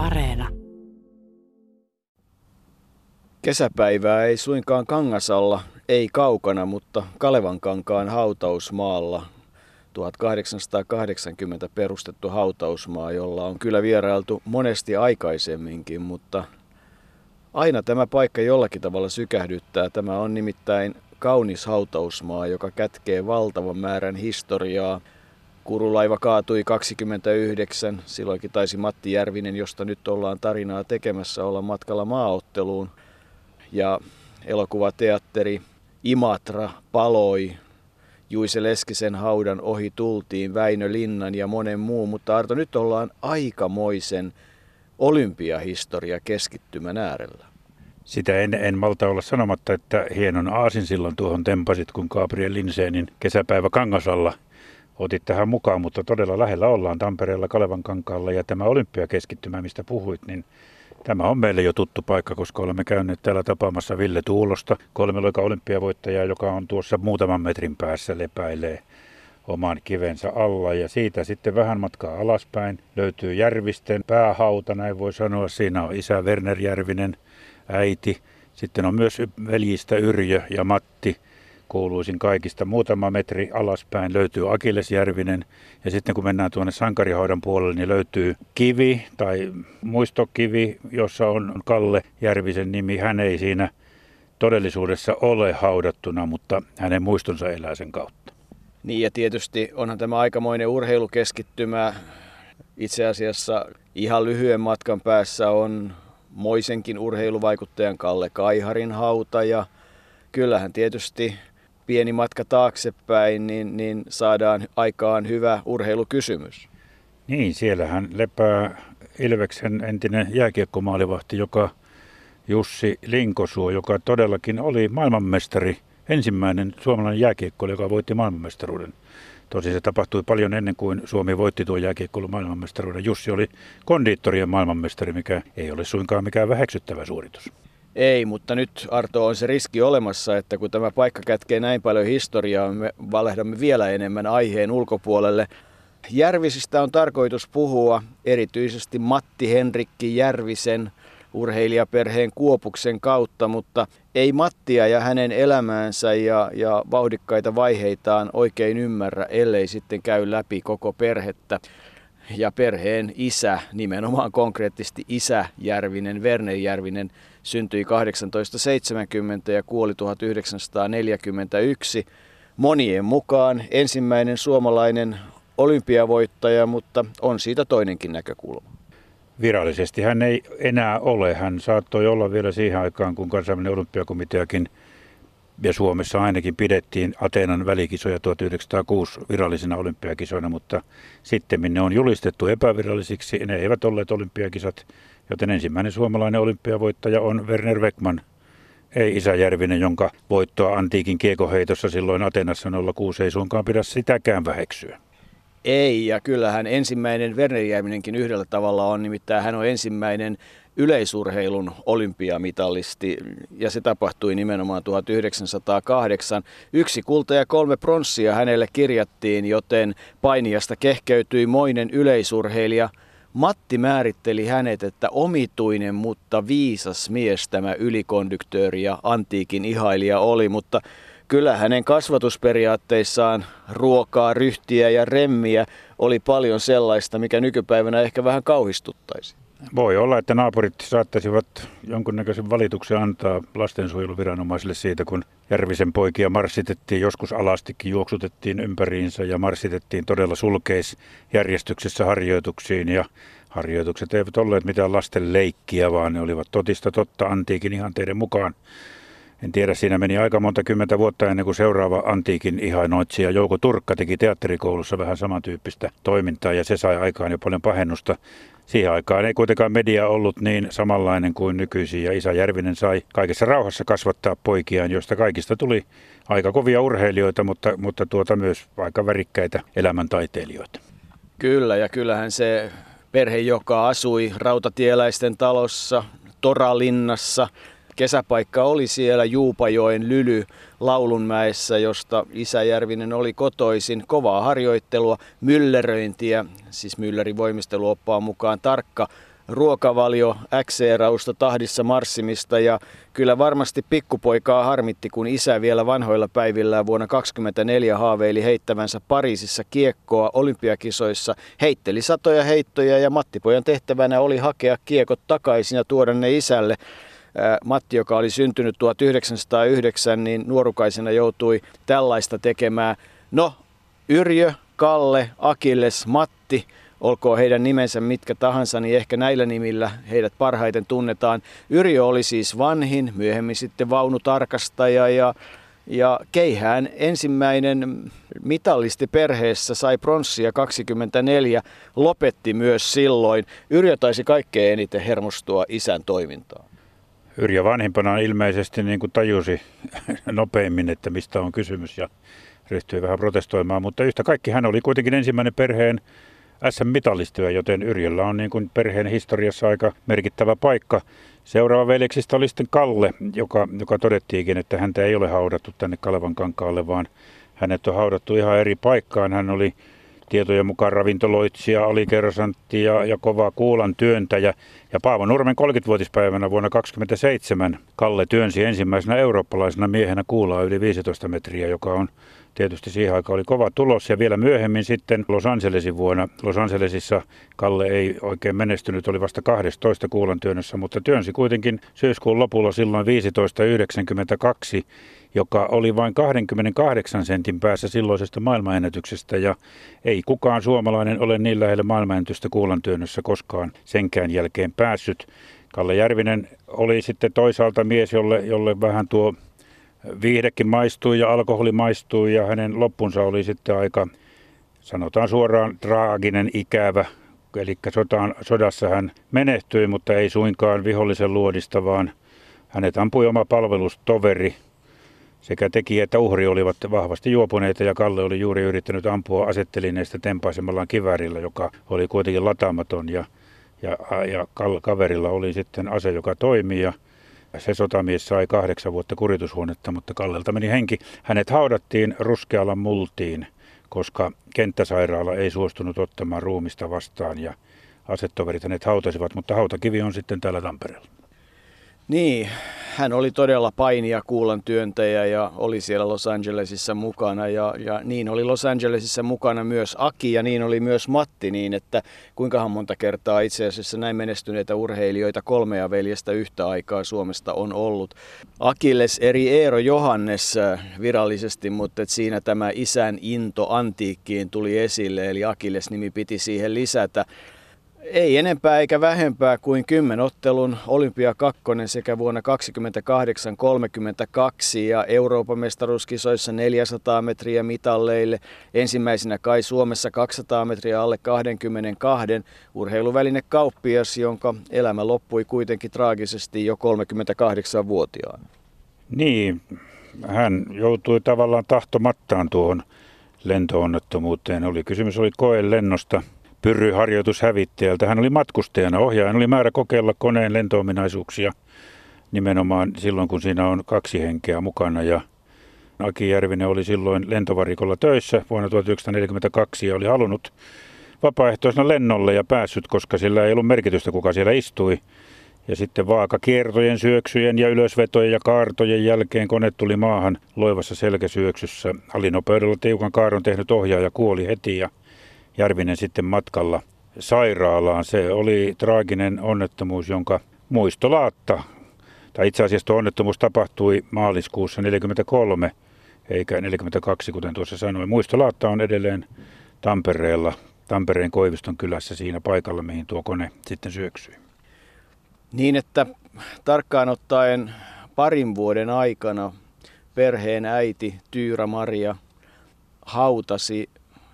Areena. Kesäpäivää ei suinkaan Kangasalla, ei kaukana, mutta Kalevankankaan hautausmaalla 1880 perustettu hautausmaa, jolla on kyllä vierailtu monesti aikaisemminkin, mutta aina tämä paikka jollakin tavalla sykähdyttää. Tämä on nimittäin kaunis hautausmaa, joka kätkee valtavan määrän historiaa. Kurulaiva kaatui 29, silloinkin taisi Matti Järvinen, josta nyt ollaan tarinaa tekemässä, olla matkalla maaotteluun. Ja elokuvateatteri Imatra paloi Juise Leskisen haudan ohi tultiin, Väinö Linnan ja monen muu, mutta Arto, nyt ollaan aikamoisen olympiahistoria keskittymän äärellä. Sitä en, en malta olla sanomatta, että hienon aasin silloin tuohon tempasit, kun Gabriel Linseenin kesäpäivä Kangasalla otit tähän mukaan, mutta todella lähellä ollaan Tampereella Kalevan kankaalla ja tämä olympiakeskittymä, mistä puhuit, niin Tämä on meille jo tuttu paikka, koska olemme käyneet täällä tapaamassa Ville Tuulosta, kolmeloika olympiavoittaja, joka on tuossa muutaman metrin päässä lepäilee oman kivensä alla. Ja siitä sitten vähän matkaa alaspäin löytyy Järvisten päähauta, näin voi sanoa. Siinä on isä Werner Järvinen, äiti. Sitten on myös veljistä Yrjö ja Matti kuuluisin kaikista. Muutama metri alaspäin löytyy Akilesjärvinen ja sitten kun mennään tuonne Sankarihaudan puolelle, niin löytyy kivi tai muistokivi, jossa on Kalle Järvisen nimi. Hän ei siinä todellisuudessa ole haudattuna, mutta hänen muistonsa elää sen kautta. Niin ja tietysti onhan tämä aikamoinen urheilukeskittymä. Itse asiassa ihan lyhyen matkan päässä on Moisenkin urheiluvaikuttajan Kalle Kaiharin hauta ja kyllähän tietysti pieni matka taaksepäin, niin, niin saadaan aikaan hyvä urheilukysymys. Niin, siellähän lepää Ilveksen entinen jääkiekkomaalivahti, joka Jussi Linkosuo, joka todellakin oli maailmanmestari, ensimmäinen suomalainen jääkiekko, joka voitti maailmanmestaruuden. Tosi se tapahtui paljon ennen kuin Suomi voitti tuon jääkiekkoilun maailmanmestaruuden. Jussi oli kondiittorien maailmanmestari, mikä ei ole suinkaan mikään väheksyttävä suoritus. Ei, mutta nyt Arto on se riski olemassa, että kun tämä paikka kätkee näin paljon historiaa, me valehdamme vielä enemmän aiheen ulkopuolelle. Järvisistä on tarkoitus puhua erityisesti Matti Henrikki Järvisen urheilijaperheen Kuopuksen kautta, mutta ei Mattia ja hänen elämäänsä ja, ja vauhdikkaita vaiheitaan oikein ymmärrä, ellei sitten käy läpi koko perhettä. Ja perheen isä, nimenomaan konkreettisesti isä Järvinen, Verne Järvinen, syntyi 1870 ja kuoli 1941. Monien mukaan ensimmäinen suomalainen olympiavoittaja, mutta on siitä toinenkin näkökulma. Virallisesti hän ei enää ole. Hän saattoi olla vielä siihen aikaan, kun kansainvälinen olympiakomiteakin ja Suomessa ainakin pidettiin Ateenan välikisoja 1906 virallisina olympiakisoina, mutta sitten ne on julistettu epävirallisiksi. Ne eivät olleet olympiakisat, joten ensimmäinen suomalainen olympiavoittaja on Werner Beckman, ei Isä Järvinen, jonka voittoa antiikin kiekoheitossa silloin Atenassa 06 ei suinkaan pidä sitäkään väheksyä. Ei, ja kyllähän ensimmäinen Werner Järvinenkin yhdellä tavalla on, nimittäin hän on ensimmäinen yleisurheilun olympiamitalisti, ja se tapahtui nimenomaan 1908. Yksi kulta ja kolme pronssia hänelle kirjattiin, joten painiasta kehkeytyi moinen yleisurheilija. Matti määritteli hänet, että omituinen, mutta viisas mies tämä ylikonduktööri ja antiikin ihailija oli, mutta kyllä hänen kasvatusperiaatteissaan ruokaa, ryhtiä ja remmiä oli paljon sellaista, mikä nykypäivänä ehkä vähän kauhistuttaisi. Voi olla, että naapurit saattaisivat jonkunnäköisen valituksen antaa lastensuojeluviranomaisille siitä, kun Järvisen poikia marssitettiin, joskus alastikin juoksutettiin ympäriinsä ja marssitettiin todella sulkeisjärjestyksessä harjoituksiin ja harjoitukset eivät olleet mitään lasten leikkiä, vaan ne olivat totista totta antiikin ihanteiden mukaan. En tiedä, siinä meni aika monta kymmentä vuotta ennen kuin seuraava antiikin ihanoitsija Jouko Turkka teki teatterikoulussa vähän samantyyppistä toimintaa ja se sai aikaan jo paljon pahennusta. Siihen aikaan ei kuitenkaan media ollut niin samanlainen kuin nykyisin ja Isä Järvinen sai kaikessa rauhassa kasvattaa poikiaan, joista kaikista tuli aika kovia urheilijoita, mutta, mutta tuota myös aika värikkäitä elämäntaiteilijoita. Kyllä ja kyllähän se perhe, joka asui rautatieläisten talossa, Toralinnassa, kesäpaikka oli siellä Juupajoen Lyly Laulunmäessä, josta Isä Järvinen oli kotoisin. Kovaa harjoittelua, mylleröintiä, siis myllerin voimisteluoppaan mukaan tarkka ruokavalio, äkseerausta, tahdissa marssimista ja kyllä varmasti pikkupoikaa harmitti, kun isä vielä vanhoilla päivillä vuonna 2024 haaveili heittävänsä Pariisissa kiekkoa olympiakisoissa, heitteli satoja heittoja ja Mattipojan tehtävänä oli hakea kiekot takaisin ja tuoda ne isälle. Matti, joka oli syntynyt 1909, niin nuorukaisena joutui tällaista tekemään. No, Yrjö, Kalle, Akilles, Matti, olkoon heidän nimensä mitkä tahansa, niin ehkä näillä nimillä heidät parhaiten tunnetaan. Yrjö oli siis vanhin, myöhemmin sitten vaunutarkastaja ja, ja Keihään ensimmäinen mitallisti perheessä sai pronssia 24, lopetti myös silloin. Yrjö taisi kaikkein eniten hermostua isän toimintaan. Yrjö vanhimpana ilmeisesti niin kuin tajusi nopeimmin, että mistä on kysymys ja ryhtyi vähän protestoimaan, mutta yhtä kaikki hän oli kuitenkin ensimmäinen perheen SM-mitalistyö, joten Yrjöllä on niin kuin perheen historiassa aika merkittävä paikka. Seuraava veljeksistä oli sitten Kalle, joka, joka todettiinkin, että häntä ei ole haudattu tänne Kalevan kankaalle, vaan hänet on haudattu ihan eri paikkaan. Hän oli tietojen mukaan ravintoloitsija, alikersantti ja, ja kova kuulan työntäjä. Ja Paavo Nurmen 30-vuotispäivänä vuonna 1927 Kalle työnsi ensimmäisenä eurooppalaisena miehenä kuulaa yli 15 metriä, joka on tietysti siihen aikaan oli kova tulos ja vielä myöhemmin sitten Los Angelesin vuonna. Los Angelesissa Kalle ei oikein menestynyt, oli vasta 12 kuulan työnnössä, mutta työnsi kuitenkin syyskuun lopulla silloin 15.92, joka oli vain 28 sentin päässä silloisesta maailmanennätyksestä ja ei kukaan suomalainen ole niin lähellä maailmanennätystä kuulan työnnössä koskaan senkään jälkeen päässyt. Kalle Järvinen oli sitten toisaalta mies, jolle, jolle vähän tuo viihdekin maistui ja alkoholi maistui ja hänen loppunsa oli sitten aika, sanotaan suoraan, traaginen, ikävä. Eli sotaan, sodassa hän menehtyi, mutta ei suinkaan vihollisen luodista, vaan hänet ampui oma palvelustoveri. Sekä tekijä että uhri olivat vahvasti juopuneita ja Kalle oli juuri yrittänyt ampua asettelineistä tempaisemallaan kiväärillä, joka oli kuitenkin lataamaton ja, ja, ja kaverilla oli sitten ase, joka toimi ja se sotamies sai kahdeksan vuotta kuritushuonetta, mutta Kallelta meni henki. Hänet haudattiin ruskealla multiin, koska kenttäsairaala ei suostunut ottamaan ruumista vastaan ja asetoverit hänet hautasivat, mutta hautakivi on sitten täällä Tampereella. Niin, hän oli todella painia kuulan työntäjä ja oli siellä Los Angelesissa mukana ja, ja niin oli Los Angelesissa mukana myös Aki ja niin oli myös Matti niin, että kuinkahan monta kertaa itse asiassa näin menestyneitä urheilijoita kolmea veljestä yhtä aikaa Suomesta on ollut. Akilles eri Eero Johannes äh, virallisesti, mutta että siinä tämä isän into antiikkiin tuli esille eli Akilles nimi piti siihen lisätä. Ei enempää eikä vähempää kuin kymmenottelun Olympia 2 sekä vuonna 28-32 ja Euroopan mestaruuskisoissa 400 metriä mitalleille. Ensimmäisenä kai Suomessa 200 metriä alle 22 urheiluväline kauppias, jonka elämä loppui kuitenkin traagisesti jo 38-vuotiaana. Niin, hän joutui tavallaan tahtomattaan tuohon lentoonnettomuuteen. Oli kysymys oli koe lennosta pyrryharjoitushävittäjältä. Hän oli matkustajana. Ohjaajan oli määrä kokeilla koneen lentoominaisuuksia nimenomaan silloin, kun siinä on kaksi henkeä mukana. Ja Aki Järvinen oli silloin lentovarikolla töissä vuonna 1942 ja oli halunnut vapaaehtoisena lennolle ja päässyt, koska sillä ei ollut merkitystä, kuka siellä istui. Ja sitten vaakakiertojen, syöksyjen ja ylösvetojen ja kaartojen jälkeen kone tuli maahan loivassa selkäsyöksyssä. Alinopeudella tiukan kaaron tehnyt ohjaaja kuoli heti ja Järvinen sitten matkalla sairaalaan. Se oli traaginen onnettomuus, jonka muistolaatta, tai itse asiassa tuo onnettomuus tapahtui maaliskuussa 1943, eikä 42, kuten tuossa sanoin. Muistolaatta on edelleen Tampereella, Tampereen Koiviston kylässä siinä paikalla, mihin tuo kone sitten syöksyi. Niin, että tarkkaan ottaen parin vuoden aikana perheen äiti Tyyrä Maria hautasi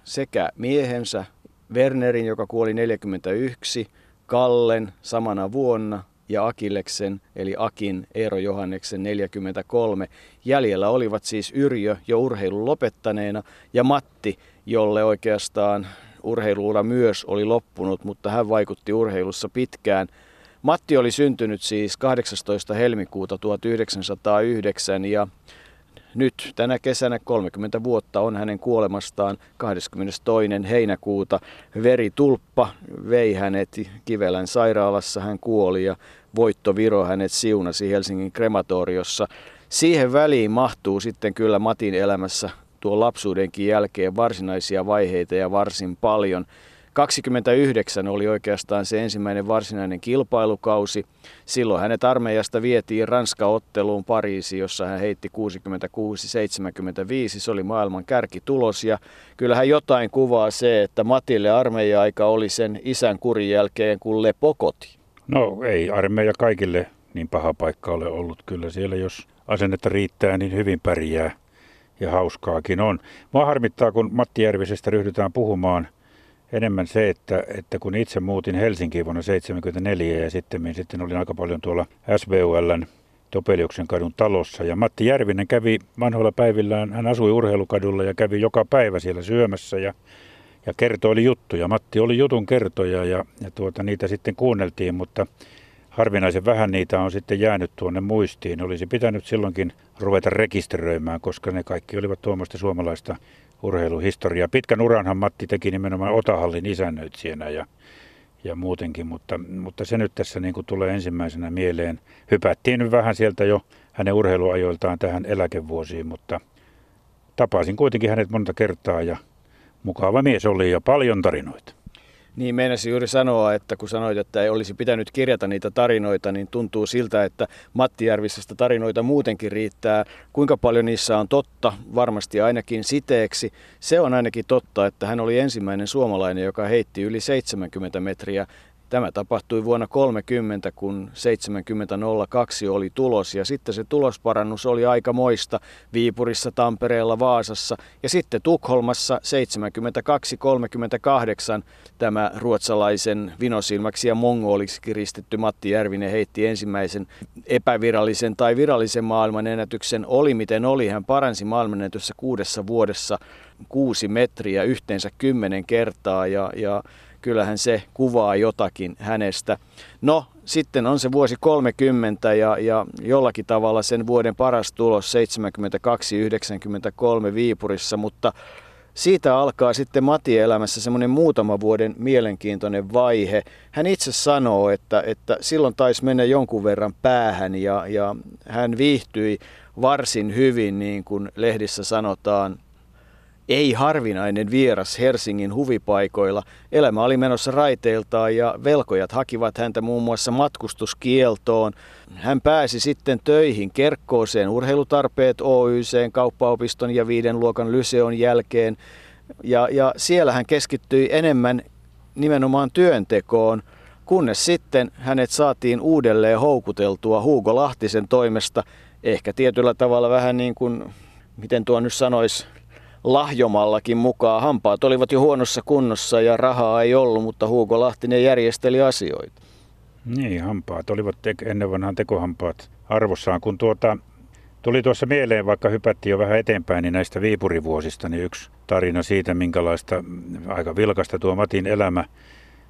sekä miehensä Wernerin, joka kuoli 41, Kallen samana vuonna ja Akilleksen eli Akin Eero Johanneksen 43. Jäljellä olivat siis Yrjö jo urheilun lopettaneena ja Matti, jolle oikeastaan urheiluura myös oli loppunut, mutta hän vaikutti urheilussa pitkään. Matti oli syntynyt siis 18. helmikuuta 1909 ja nyt tänä kesänä 30 vuotta on hänen kuolemastaan 22. heinäkuuta. Veritulppa vei hänet Kivelän sairaalassa, hän kuoli ja Voitto Viro hänet siunasi Helsingin krematoriossa. Siihen väliin mahtuu sitten kyllä Matin elämässä tuon lapsuudenkin jälkeen varsinaisia vaiheita ja varsin paljon. 29 oli oikeastaan se ensimmäinen varsinainen kilpailukausi. Silloin hänet armeijasta vietiin Ranska-otteluun Pariisiin, jossa hän heitti 66-75. Se oli maailman kärkitulos ja kyllähän jotain kuvaa se, että Matille armeija-aika oli sen isän kurin jälkeen kuin lepokoti. No ei armeija kaikille niin paha paikka ole ollut. Kyllä siellä jos asennetta riittää, niin hyvin pärjää ja hauskaakin on. Mua harmittaa, kun Matti Järvisestä ryhdytään puhumaan enemmän se, että, että kun itse muutin Helsinkiin vuonna 1974 ja sitten, sitten olin aika paljon tuolla SVULn Topeliuksen kadun talossa. Ja Matti Järvinen kävi vanhoilla päivillään, hän asui urheilukadulla ja kävi joka päivä siellä syömässä ja, ja kertoi juttuja. Matti oli jutun kertoja ja, ja tuota, niitä sitten kuunneltiin, mutta harvinaisen vähän niitä on sitten jäänyt tuonne muistiin. Olisi pitänyt silloinkin ruveta rekisteröimään, koska ne kaikki olivat tuommoista suomalaista urheiluhistoriaa. Pitkän uranhan Matti teki nimenomaan Otahallin isännöitsijänä ja, ja muutenkin, mutta, mutta se nyt tässä niin kuin tulee ensimmäisenä mieleen. Hypättiin nyt vähän sieltä jo hänen urheiluajoiltaan tähän eläkevuosiin, mutta tapasin kuitenkin hänet monta kertaa ja mukava mies oli ja paljon tarinoita. Niin meinasin juuri sanoa, että kun sanoit, että ei olisi pitänyt kirjata niitä tarinoita, niin tuntuu siltä, että Matti Järvisestä tarinoita muutenkin riittää. Kuinka paljon niissä on totta, varmasti ainakin siteeksi. Se on ainakin totta, että hän oli ensimmäinen suomalainen, joka heitti yli 70 metriä Tämä tapahtui vuonna 30, kun 70.02 oli tulos ja sitten se tulosparannus oli aika moista Viipurissa, Tampereella, Vaasassa ja sitten Tukholmassa 72.38 tämä ruotsalaisen vinosilmäksi ja mongoliksi kiristetty Matti Järvinen heitti ensimmäisen epävirallisen tai virallisen maailmanennätyksen. Oli miten oli, hän paransi maailmanennätyssä kuudessa vuodessa kuusi metriä yhteensä kymmenen kertaa ja, ja kyllähän se kuvaa jotakin hänestä. No, sitten on se vuosi 30 ja, ja jollakin tavalla sen vuoden paras tulos 72-93 Viipurissa, mutta siitä alkaa sitten Mati elämässä semmoinen muutama vuoden mielenkiintoinen vaihe. Hän itse sanoo, että, että silloin taisi mennä jonkun verran päähän ja, ja hän viihtyi varsin hyvin, niin kuin lehdissä sanotaan, ei harvinainen vieras Helsingin huvipaikoilla. Elämä oli menossa raiteiltaan ja velkojat hakivat häntä muun muassa matkustuskieltoon. Hän pääsi sitten töihin Kerkkooseen urheilutarpeet Oycen, kauppaopiston ja viiden luokan lyseon jälkeen. Ja, ja siellä hän keskittyi enemmän nimenomaan työntekoon, kunnes sitten hänet saatiin uudelleen houkuteltua Hugo Lahtisen toimesta, ehkä tietyllä tavalla vähän niin kuin, miten tuo nyt sanoisi, lahjomallakin mukaan. Hampaat olivat jo huonossa kunnossa ja rahaa ei ollut, mutta Hugo Lahtinen järjesteli asioita. Niin, hampaat olivat te- ennen vanhaan tekohampaat arvossaan. Kun tuota, tuli tuossa mieleen, vaikka hypättiin jo vähän eteenpäin, niin näistä Viipurivuosista, niin yksi tarina siitä, minkälaista aika vilkasta tuo Matin elämä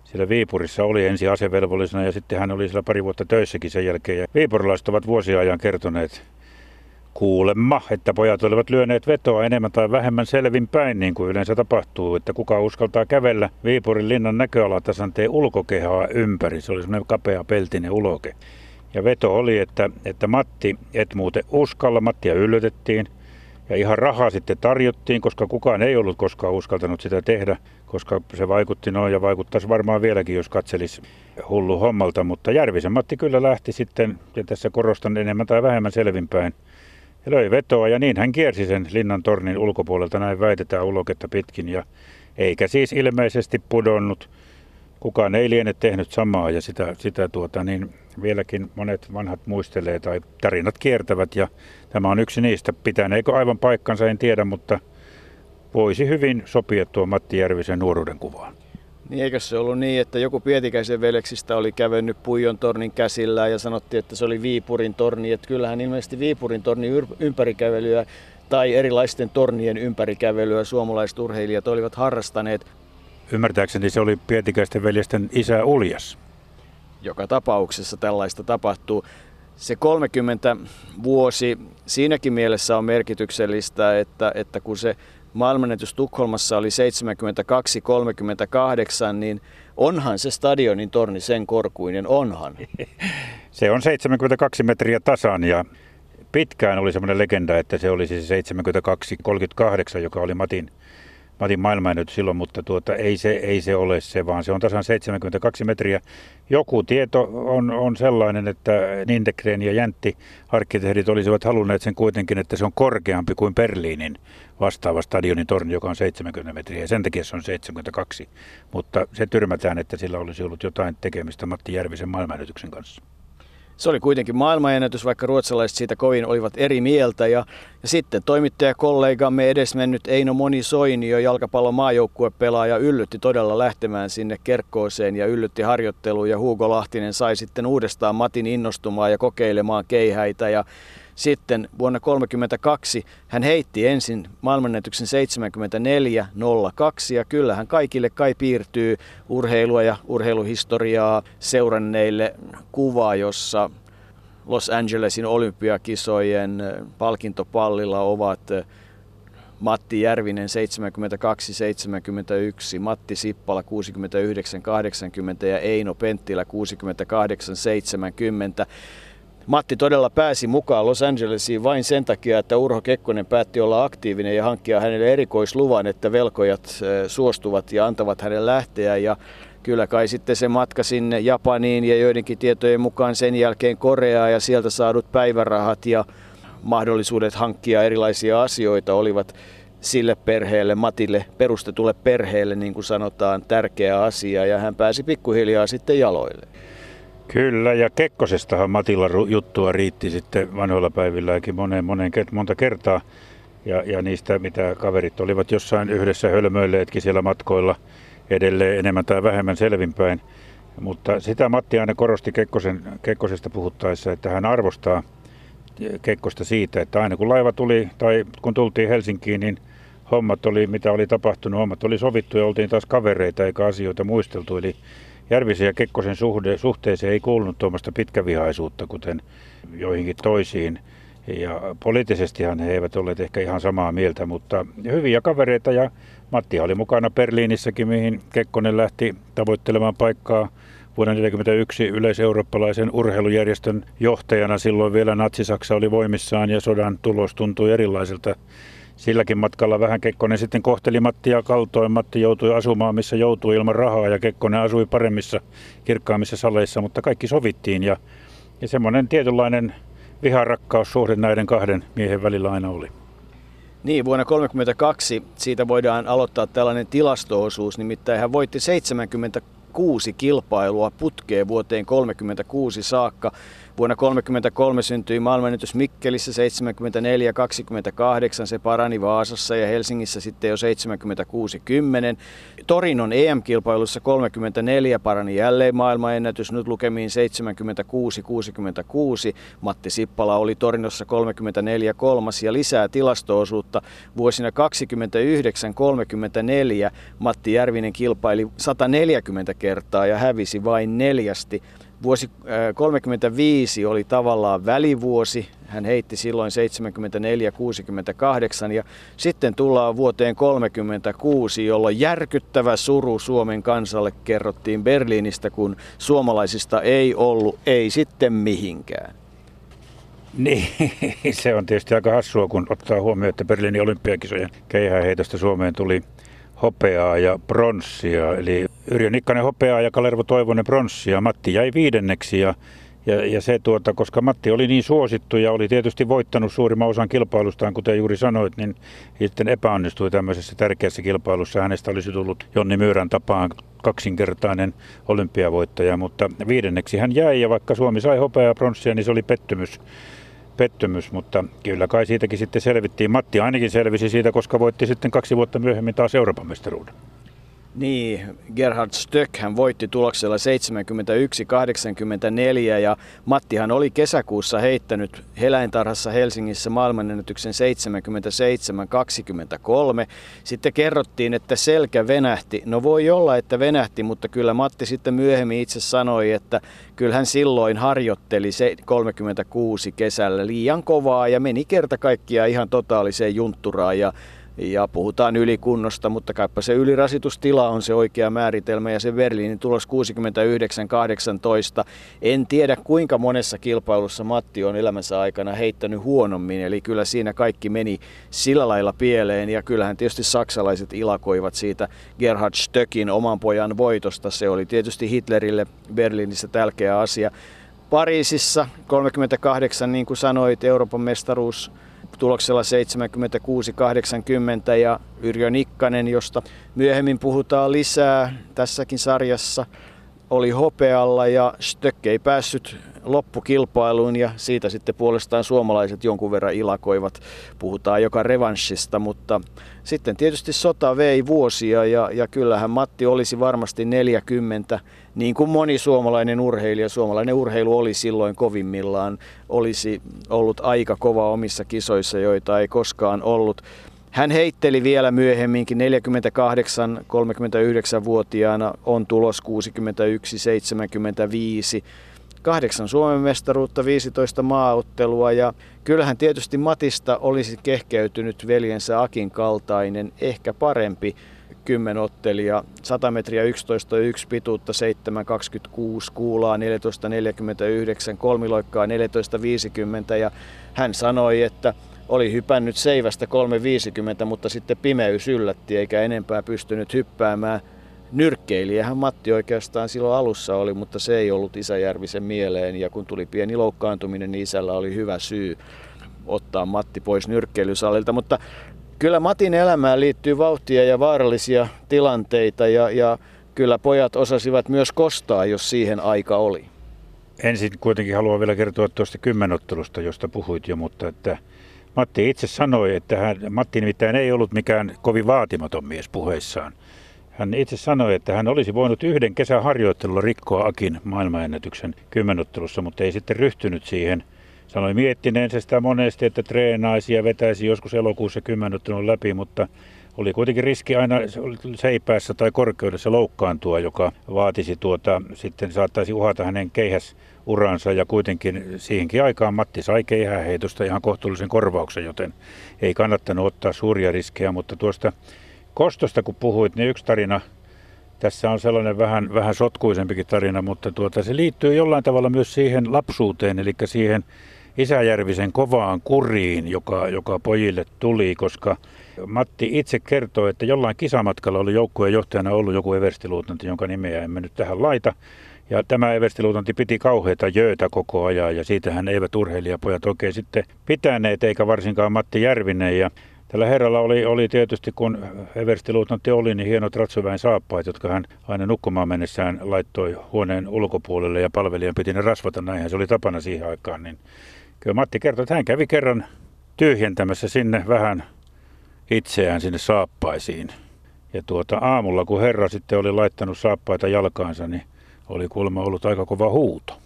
siellä Viipurissa oli ensi asevelvollisena ja sitten hän oli siellä pari vuotta töissäkin sen jälkeen. Ja viipurilaiset ovat vuosia ajan kertoneet Kuulemma, että pojat olivat lyöneet vetoa enemmän tai vähemmän selvin päin, niin kuin yleensä tapahtuu, että kuka uskaltaa kävellä Viipurin linnan näköalatasanteen ulkokehaa ympäri. Se oli semmoinen kapea peltinen uloke. Ja veto oli, että, että Matti, et muuten uskalla, Mattia yllytettiin. Ja ihan rahaa sitten tarjottiin, koska kukaan ei ollut koskaan uskaltanut sitä tehdä, koska se vaikutti noin ja vaikuttaisi varmaan vieläkin, jos katselisi hullu hommalta. Mutta Järvisen Matti kyllä lähti sitten, ja tässä korostan enemmän tai vähemmän selvinpäin, ja löi vetoa ja niin hän kiersi sen linnan tornin ulkopuolelta, näin väitetään uloketta pitkin. Ja eikä siis ilmeisesti pudonnut. Kukaan ei liene tehnyt samaa ja sitä, sitä tuota, niin vieläkin monet vanhat muistelee tai tarinat kiertävät ja tämä on yksi niistä. Pitäneekö aivan paikkansa, en tiedä, mutta voisi hyvin sopia tuo Matti Järvisen nuoruuden kuvaan. Niin eikö se ollut niin, että joku Pietikäisen veljeksistä oli kävennyt Puijon tornin käsillä ja sanottiin, että se oli Viipurin torni. Että kyllähän ilmeisesti Viipurin tornin ympärikävelyä tai erilaisten tornien ympärikävelyä suomalaiset urheilijat olivat harrastaneet. Ymmärtääkseni se oli Pietikäisten veljesten isä Uljas. Joka tapauksessa tällaista tapahtuu. Se 30 vuosi siinäkin mielessä on merkityksellistä, että, että kun se maailmanennätys Tukholmassa oli 72-38, niin onhan se stadionin torni sen korkuinen, onhan. Se on 72 metriä tasan ja pitkään oli semmoinen legenda, että se olisi se 72-38, joka oli Matin Matin maailmanennätys silloin, mutta tuota, ei, se, ei se ole se, vaan se on tasan 72 metriä. Joku tieto on, on sellainen, että Nindegren ja Jäntti arkkitehdit olisivat halunneet sen kuitenkin, että se on korkeampi kuin Berliinin vastaava stadionin torni, joka on 70 metriä, ja sen takia se on 72. Mutta se tyrmätään, että sillä olisi ollut jotain tekemistä Matti Järvisen maailmanennätyksen kanssa. Se oli kuitenkin maailmanennätys, vaikka ruotsalaiset siitä kovin olivat eri mieltä. Ja, ja sitten toimittajakollegamme edesmennyt Eino Moni Soinio, jalkapallon maajoukkuepelaaja, yllytti todella lähtemään sinne Kerkkooseen ja yllytti harjoitteluun. Ja Hugo Lahtinen sai sitten uudestaan Matin innostumaan ja kokeilemaan keihäitä. Ja sitten vuonna 1932 hän heitti ensin maailmanennätyksen 74.02 ja kyllähän kaikille kai piirtyy urheilua ja urheiluhistoriaa seuranneille kuva, jossa Los Angelesin olympiakisojen palkintopallilla ovat Matti Järvinen 72-71, Matti Sippala 69-80 ja Eino Penttilä 68-70. Matti todella pääsi mukaan Los Angelesiin vain sen takia, että Urho Kekkonen päätti olla aktiivinen ja hankkia hänelle erikoisluvan, että velkojat suostuvat ja antavat hänelle lähteä. Ja kyllä kai sitten se matka sinne Japaniin ja joidenkin tietojen mukaan sen jälkeen Koreaan ja sieltä saadut päivärahat ja mahdollisuudet hankkia erilaisia asioita olivat sille perheelle, Matille perustetulle perheelle, niin kuin sanotaan, tärkeä asia ja hän pääsi pikkuhiljaa sitten jaloille. Kyllä, ja Kekkosestahan Matilla juttua riitti sitten vanhoilla päivilläkin monen, monen, monta kertaa. Ja, ja niistä, mitä kaverit olivat jossain yhdessä hölmöilleetkin siellä matkoilla edelleen enemmän tai vähemmän selvinpäin. Mutta sitä Matti aina korosti Kekkosen, Kekkosesta puhuttaessa, että hän arvostaa Kekkosta siitä, että aina kun laiva tuli tai kun tultiin Helsinkiin, niin hommat oli, mitä oli tapahtunut, hommat oli sovittu ja oltiin taas kavereita eikä asioita muisteltu. Eli Järvisen ja Kekkosen suhde, suhteeseen ei kuulunut tuommoista pitkävihaisuutta, kuten joihinkin toisiin. Ja poliittisestihan he eivät olleet ehkä ihan samaa mieltä, mutta hyviä kavereita ja Matti oli mukana Berliinissäkin, mihin Kekkonen lähti tavoittelemaan paikkaa vuonna 1941 yleiseurooppalaisen urheilujärjestön johtajana. Silloin vielä Natsi-Saksa oli voimissaan ja sodan tulos tuntui erilaiselta silläkin matkalla vähän Kekkonen sitten kohteli Mattia kaltoin. Matti joutui asumaan, missä joutui ilman rahaa ja Kekkonen asui paremmissa, kirkkaammissa saleissa, mutta kaikki sovittiin ja, ja semmoinen tietynlainen viharakkaussuhde näiden kahden miehen välillä aina oli. Niin, vuonna 1932 siitä voidaan aloittaa tällainen tilastoosuus, nimittäin hän voitti 76 kilpailua putkeen vuoteen 1936 saakka. Vuonna 1933 syntyi maailmanennätys Mikkelissä 74-28, se parani Vaasassa ja Helsingissä sitten jo 76-10. Torinon EM-kilpailussa 34 parani jälleen maailmanennätys, nyt lukemiin 76-66. Matti Sippala oli Torinossa 34 kolmas ja lisää tilastoosuutta vuosina 29-34 Matti Järvinen kilpaili 140 kertaa ja hävisi vain neljästi. Vuosi 1935 äh, oli tavallaan välivuosi. Hän heitti silloin 74-68 ja sitten tullaan vuoteen 1936, jolloin järkyttävä suru Suomen kansalle kerrottiin Berliinistä, kun suomalaisista ei ollut, ei sitten mihinkään. Niin, se on tietysti aika hassua, kun ottaa huomioon, että Berliinin olympiakisojen keihäheitosta Suomeen tuli hopeaa ja pronssia. Eli Yrjö Nikkanen hopeaa ja Kalervo Toivonen pronssia. Matti jäi viidenneksi ja, ja, ja se tuota, koska Matti oli niin suosittu ja oli tietysti voittanut suurimman osan kilpailustaan, kuten juuri sanoit, niin sitten epäonnistui tämmöisessä tärkeässä kilpailussa. Hänestä olisi tullut Jonni Myyrän tapaan kaksinkertainen olympiavoittaja, mutta viidenneksi hän jäi ja vaikka Suomi sai hopeaa ja pronssia, niin se oli pettymys pettymys, mutta kyllä kai siitäkin sitten selvittiin. Matti ainakin selvisi siitä, koska voitti sitten kaksi vuotta myöhemmin taas Euroopan mestaruuden. Niin, Gerhard Stöck hän voitti tuloksella 71-84 ja Mattihan oli kesäkuussa heittänyt Heläintarhassa Helsingissä maailmanennätyksen 77-23. Sitten kerrottiin, että selkä venähti. No voi olla, että venähti, mutta kyllä Matti sitten myöhemmin itse sanoi, että kyllä hän silloin harjoitteli se 36 kesällä liian kovaa ja meni kerta kaikkiaan ihan totaaliseen juntturaan ja ja puhutaan ylikunnosta, mutta kaipa se ylirasitustila on se oikea määritelmä ja se Berliinin tulos 69-18. En tiedä kuinka monessa kilpailussa Matti on elämänsä aikana heittänyt huonommin, eli kyllä siinä kaikki meni sillä lailla pieleen ja kyllähän tietysti saksalaiset ilakoivat siitä Gerhard Stöckin oman pojan voitosta. Se oli tietysti Hitlerille Berliinissä tärkeä asia. Pariisissa 38, niin kuin sanoit, Euroopan mestaruus tuloksella 76-80 ja Yrjö Nikkanen, josta myöhemmin puhutaan lisää tässäkin sarjassa, oli hopealla ja Stöck ei päässyt loppukilpailuun ja siitä sitten puolestaan suomalaiset jonkun verran ilakoivat. Puhutaan joka revanssista, mutta sitten tietysti sota vei vuosia ja, ja kyllähän Matti olisi varmasti 40, niin kuin moni suomalainen urheilija. Suomalainen urheilu oli silloin kovimmillaan, olisi ollut aika kova omissa kisoissa, joita ei koskaan ollut. Hän heitteli vielä myöhemminkin 48-39-vuotiaana, on tulos 61-75 kahdeksan Suomen mestaruutta, 15 maaottelua ja kyllähän tietysti Matista olisi kehkeytynyt veljensä Akin kaltainen, ehkä parempi kymmenottelija. 100 metriä 11,1 pituutta 7,26 kuulaa 14,49, kolmiloikkaa 14,50 ja hän sanoi, että oli hypännyt seivästä 3,50, mutta sitten pimeys yllätti eikä enempää pystynyt hyppäämään – nyrkkeilijähän Matti oikeastaan silloin alussa oli, mutta se ei ollut Isäjärvisen mieleen. Ja kun tuli pieni loukkaantuminen, niin isällä oli hyvä syy ottaa Matti pois nyrkkeilysalilta. Mutta kyllä Matin elämään liittyy vauhtia ja vaarallisia tilanteita ja, ja kyllä pojat osasivat myös kostaa, jos siihen aika oli. Ensin kuitenkin haluan vielä kertoa tuosta kymmenottelusta, josta puhuit jo, mutta että Matti itse sanoi, että hän, Matti nimittäin ei ollut mikään kovin vaatimaton mies puheissaan. Hän itse sanoi, että hän olisi voinut yhden kesän harjoittelulla rikkoa Akin maailmanennätyksen kymmenottelussa, mutta ei sitten ryhtynyt siihen. Sanoi miettineensä sitä monesti, että treenaisi ja vetäisi joskus elokuussa kymmenottelun läpi, mutta oli kuitenkin riski aina seipäässä tai korkeudessa loukkaantua, joka vaatisi tuota, sitten saattaisi uhata hänen keihäs uransa ja kuitenkin siihenkin aikaan Matti sai keihäheitosta ihan kohtuullisen korvauksen, joten ei kannattanut ottaa suuria riskejä, mutta tuosta Kostosta kun puhuit, niin yksi tarina, tässä on sellainen vähän, vähän sotkuisempikin tarina, mutta tuota, se liittyy jollain tavalla myös siihen lapsuuteen, eli siihen Isäjärvisen kovaan kuriin, joka, joka pojille tuli, koska Matti itse kertoi, että jollain kisamatkalla oli joukkueen johtajana ollut joku everstiluutanti, jonka nimeä emme nyt tähän laita. Ja tämä everstiluutanti piti kauheita jöötä koko ajan ja siitähän eivät urheilijapojat oikein sitten pitäneet, eikä varsinkaan Matti Järvinen. Ja Tällä herralla oli, oli tietysti, kun everstiluutnantti oli, niin hienot ratsuväen saappaat, jotka hän aina nukkumaan mennessään laittoi huoneen ulkopuolelle ja palvelijan piti ne rasvata. Näinhän se oli tapana siihen aikaan. Niin kyllä Matti kertoi, että hän kävi kerran tyhjentämässä sinne vähän itseään sinne saappaisiin. Ja tuota aamulla, kun herra sitten oli laittanut saappaita jalkaansa, niin oli kuulemma ollut aika kova huuto.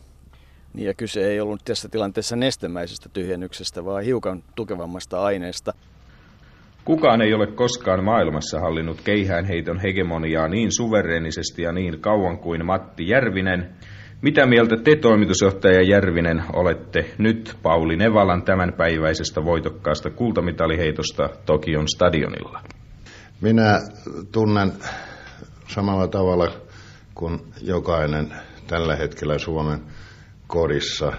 Niin ja kyse ei ollut tässä tilanteessa nestemäisestä tyhjennyksestä, vaan hiukan tukevammasta aineesta. Kukaan ei ole koskaan maailmassa hallinnut keihäänheiton hegemoniaa niin suvereenisesti ja niin kauan kuin Matti Järvinen. Mitä mieltä te, toimitusjohtaja Järvinen, olette nyt Pauli Nevalan tämänpäiväisestä voitokkaasta kultamitaliheitosta Tokion stadionilla? Minä tunnen samalla tavalla kuin jokainen tällä hetkellä Suomen kodissa.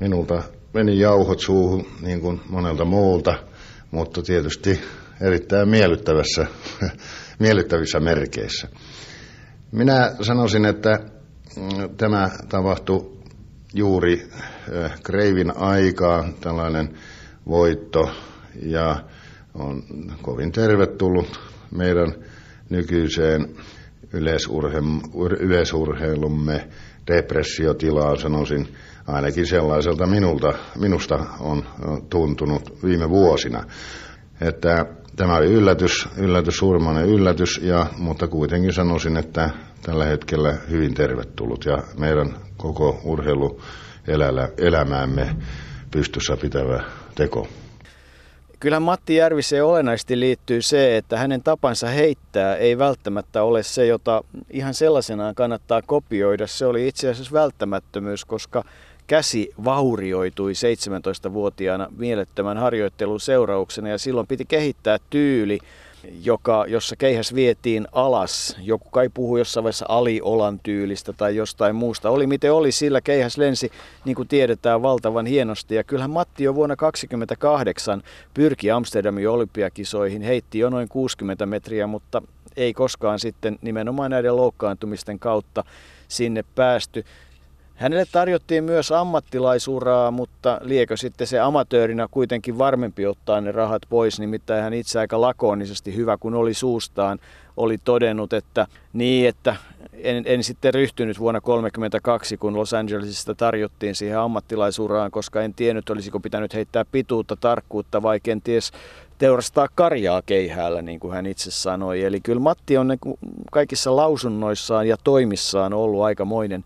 Minulta meni jauhot suuhun niin kuin monelta muulta – mutta tietysti erittäin miellyttävässä, miellyttävissä merkeissä. Minä sanoisin, että tämä tapahtui juuri Kreivin aikaa, tällainen voitto, ja on kovin tervetullut meidän nykyiseen yleisurheilumme depressiotilaan, sanoisin, ainakin sellaiselta minulta, minusta on tuntunut viime vuosina. Että tämä oli yllätys, yllätys, suurimmainen yllätys, ja, mutta kuitenkin sanoisin, että tällä hetkellä hyvin tervetullut ja meidän koko urheiluelämäämme pystyssä pitävä teko. Kyllä Matti Järviseen olennaisesti liittyy se, että hänen tapansa heittää ei välttämättä ole se, jota ihan sellaisenaan kannattaa kopioida. Se oli itse asiassa välttämättömyys, koska käsi vaurioitui 17-vuotiaana mielettömän harjoittelun seurauksena ja silloin piti kehittää tyyli, joka, jossa keihäs vietiin alas. Joku kai puhui jossain vaiheessa aliolan tyylistä tai jostain muusta. Oli miten oli, sillä keihäs lensi, niin kuin tiedetään, valtavan hienosti. Ja kyllähän Matti jo vuonna 1928 pyrki Amsterdamin olympiakisoihin, heitti jo noin 60 metriä, mutta ei koskaan sitten nimenomaan näiden loukkaantumisten kautta sinne päästy. Hänelle tarjottiin myös ammattilaisuraa, mutta liekö sitten se amatöörinä kuitenkin varmempi ottaa ne rahat pois, nimittäin hän itse aika lakonisesti hyvä kun oli suustaan, oli todennut, että niin, että en, en sitten ryhtynyt vuonna 1932, kun Los Angelesista tarjottiin siihen ammattilaisuuraan, koska en tiennyt, olisiko pitänyt heittää pituutta, tarkkuutta vai kenties teurastaa karjaa keihäällä, niin kuin hän itse sanoi. Eli kyllä Matti on kaikissa lausunnoissaan ja toimissaan ollut aikamoinen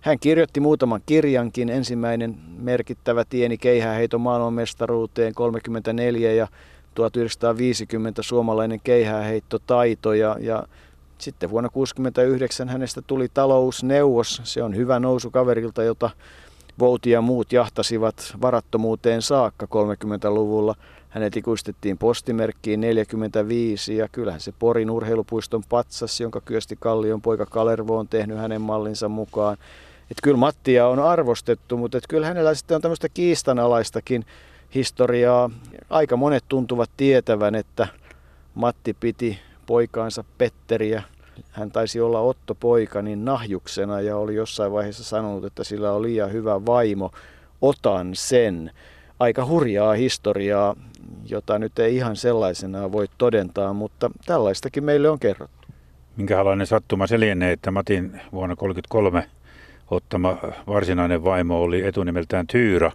hän kirjoitti muutaman kirjankin. Ensimmäinen merkittävä tieni keihääheiton maailmanmestaruuteen 34 ja 1950 suomalainen keihääheittotaito ja, ja sitten vuonna 1969 hänestä tuli talousneuvos. Se on hyvä nousu kaverilta, jota Vouti ja muut jahtasivat varattomuuteen saakka 30-luvulla. Hänet ikuistettiin postimerkkiin 45 ja kyllähän se Porin urheilupuiston patsas, jonka Kyösti Kallion poika Kalervo on tehnyt hänen mallinsa mukaan. Että kyllä Mattia on arvostettu, mutta että kyllä hänellä sitten on tämmöistä kiistanalaistakin historiaa. Aika monet tuntuvat tietävän, että Matti piti poikaansa Petteriä. Hän taisi olla Otto poika niin nahjuksena ja oli jossain vaiheessa sanonut, että sillä on liian hyvä vaimo. Otan sen. Aika hurjaa historiaa, jota nyt ei ihan sellaisena voi todentaa, mutta tällaistakin meille on kerrottu. Minkälainen sattuma se lienee, että Matin vuonna 1933 ottama varsinainen vaimo oli etunimeltään Tyyrä.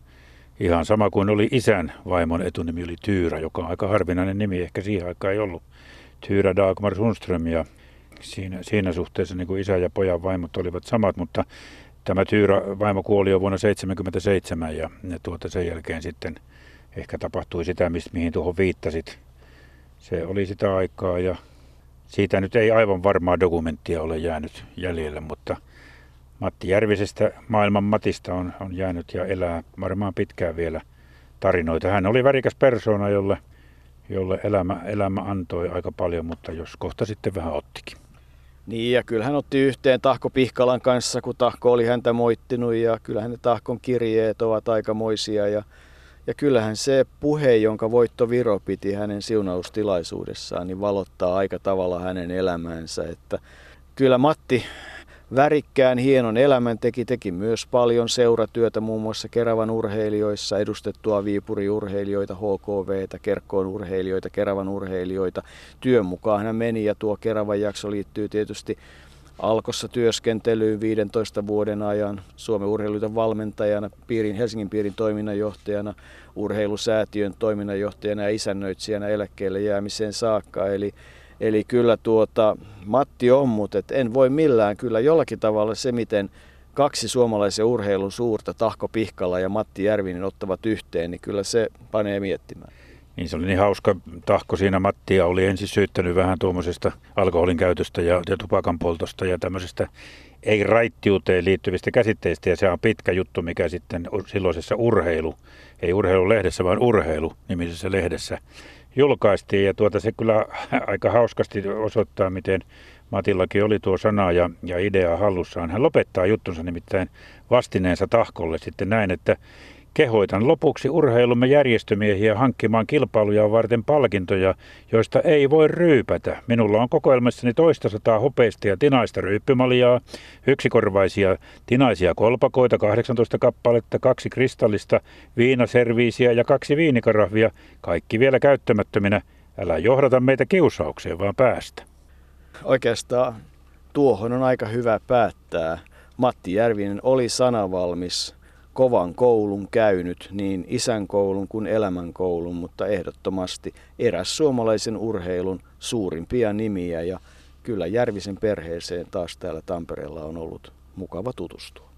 Ihan sama kuin oli isän vaimon etunimi oli Tyyrä, joka on aika harvinainen nimi, ehkä siihen aikaan ei ollut. Tyyrä Dagmar Sundström ja siinä, siinä suhteessa niin kuin isä ja pojan vaimot olivat samat, mutta tämä Tyyrä vaimo kuoli jo vuonna 1977 ja, ja tuota sen jälkeen sitten ehkä tapahtui sitä, mihin tuohon viittasit. Se oli sitä aikaa ja siitä nyt ei aivan varmaa dokumenttia ole jäänyt jäljellä, mutta – Matti Järvisestä maailman Matista on, on jäänyt ja elää varmaan pitkään vielä tarinoita. Hän oli värikäs persoona, jolle, jolle elämä, elämä antoi aika paljon, mutta jos kohta sitten vähän ottikin. Niin ja kyllä hän otti yhteen Tahko Pihkalan kanssa, kun Tahko oli häntä moittinut ja kyllähän ne Tahkon kirjeet ovat aikamoisia ja, ja kyllähän se puhe, jonka Voitto Viro piti hänen siunaustilaisuudessaan, niin valottaa aika tavalla hänen elämäänsä, että kyllä Matti värikkään hienon elämän teki, teki myös paljon seuratyötä muun muassa Keravan urheilijoissa, edustettua Viipuri-urheilijoita, HKVtä, Kerkkoon urheilijoita, Keravan urheilijoita. Työn mukaan hän meni ja tuo Keravan jakso liittyy tietysti Alkossa työskentelyyn 15 vuoden ajan Suomen urheiluiden valmentajana, piirin, Helsingin piirin toiminnanjohtajana, urheilusäätiön toiminnanjohtajana ja isännöitsijänä eläkkeelle jäämiseen saakka. Eli Eli kyllä tuota, Matti on, mutta et en voi millään kyllä jollakin tavalla se, miten kaksi suomalaisen urheilun suurta, Tahko Pihkala ja Matti Järvinen ottavat yhteen, niin kyllä se panee miettimään. Niin se oli niin hauska tahko siinä. Mattia oli ensin syyttänyt vähän tuommoisesta alkoholin käytöstä ja, ja tupakan poltosta ja tämmöisestä ei raittiuteen liittyvistä käsitteistä. Ja se on pitkä juttu, mikä sitten silloisessa urheilu, ei urheilulehdessä, vaan urheilu nimisessä lehdessä julkaistiin ja tuota se kyllä aika hauskasti osoittaa, miten Matillakin oli tuo sana ja, ja idea hallussaan. Hän lopettaa juttunsa nimittäin vastineensa tahkolle sitten näin, että Kehoitan lopuksi urheilumme järjestömiehiä hankkimaan kilpailuja varten palkintoja, joista ei voi ryypätä. Minulla on kokoelmassani toista sataa hopeista ja tinaista ryyppymaljaa, yksikorvaisia tinaisia kolpakoita, 18 kappaletta, kaksi kristallista, viinaserviisiä ja kaksi viinikarahvia, kaikki vielä käyttämättöminä. Älä johdata meitä kiusaukseen, vaan päästä. Oikeastaan tuohon on aika hyvä päättää. Matti Järvinen oli sanavalmis kovan koulun käynyt, niin isän koulun kuin elämän koulun, mutta ehdottomasti eräs suomalaisen urheilun suurimpia nimiä ja kyllä Järvisen perheeseen taas täällä Tampereella on ollut mukava tutustua.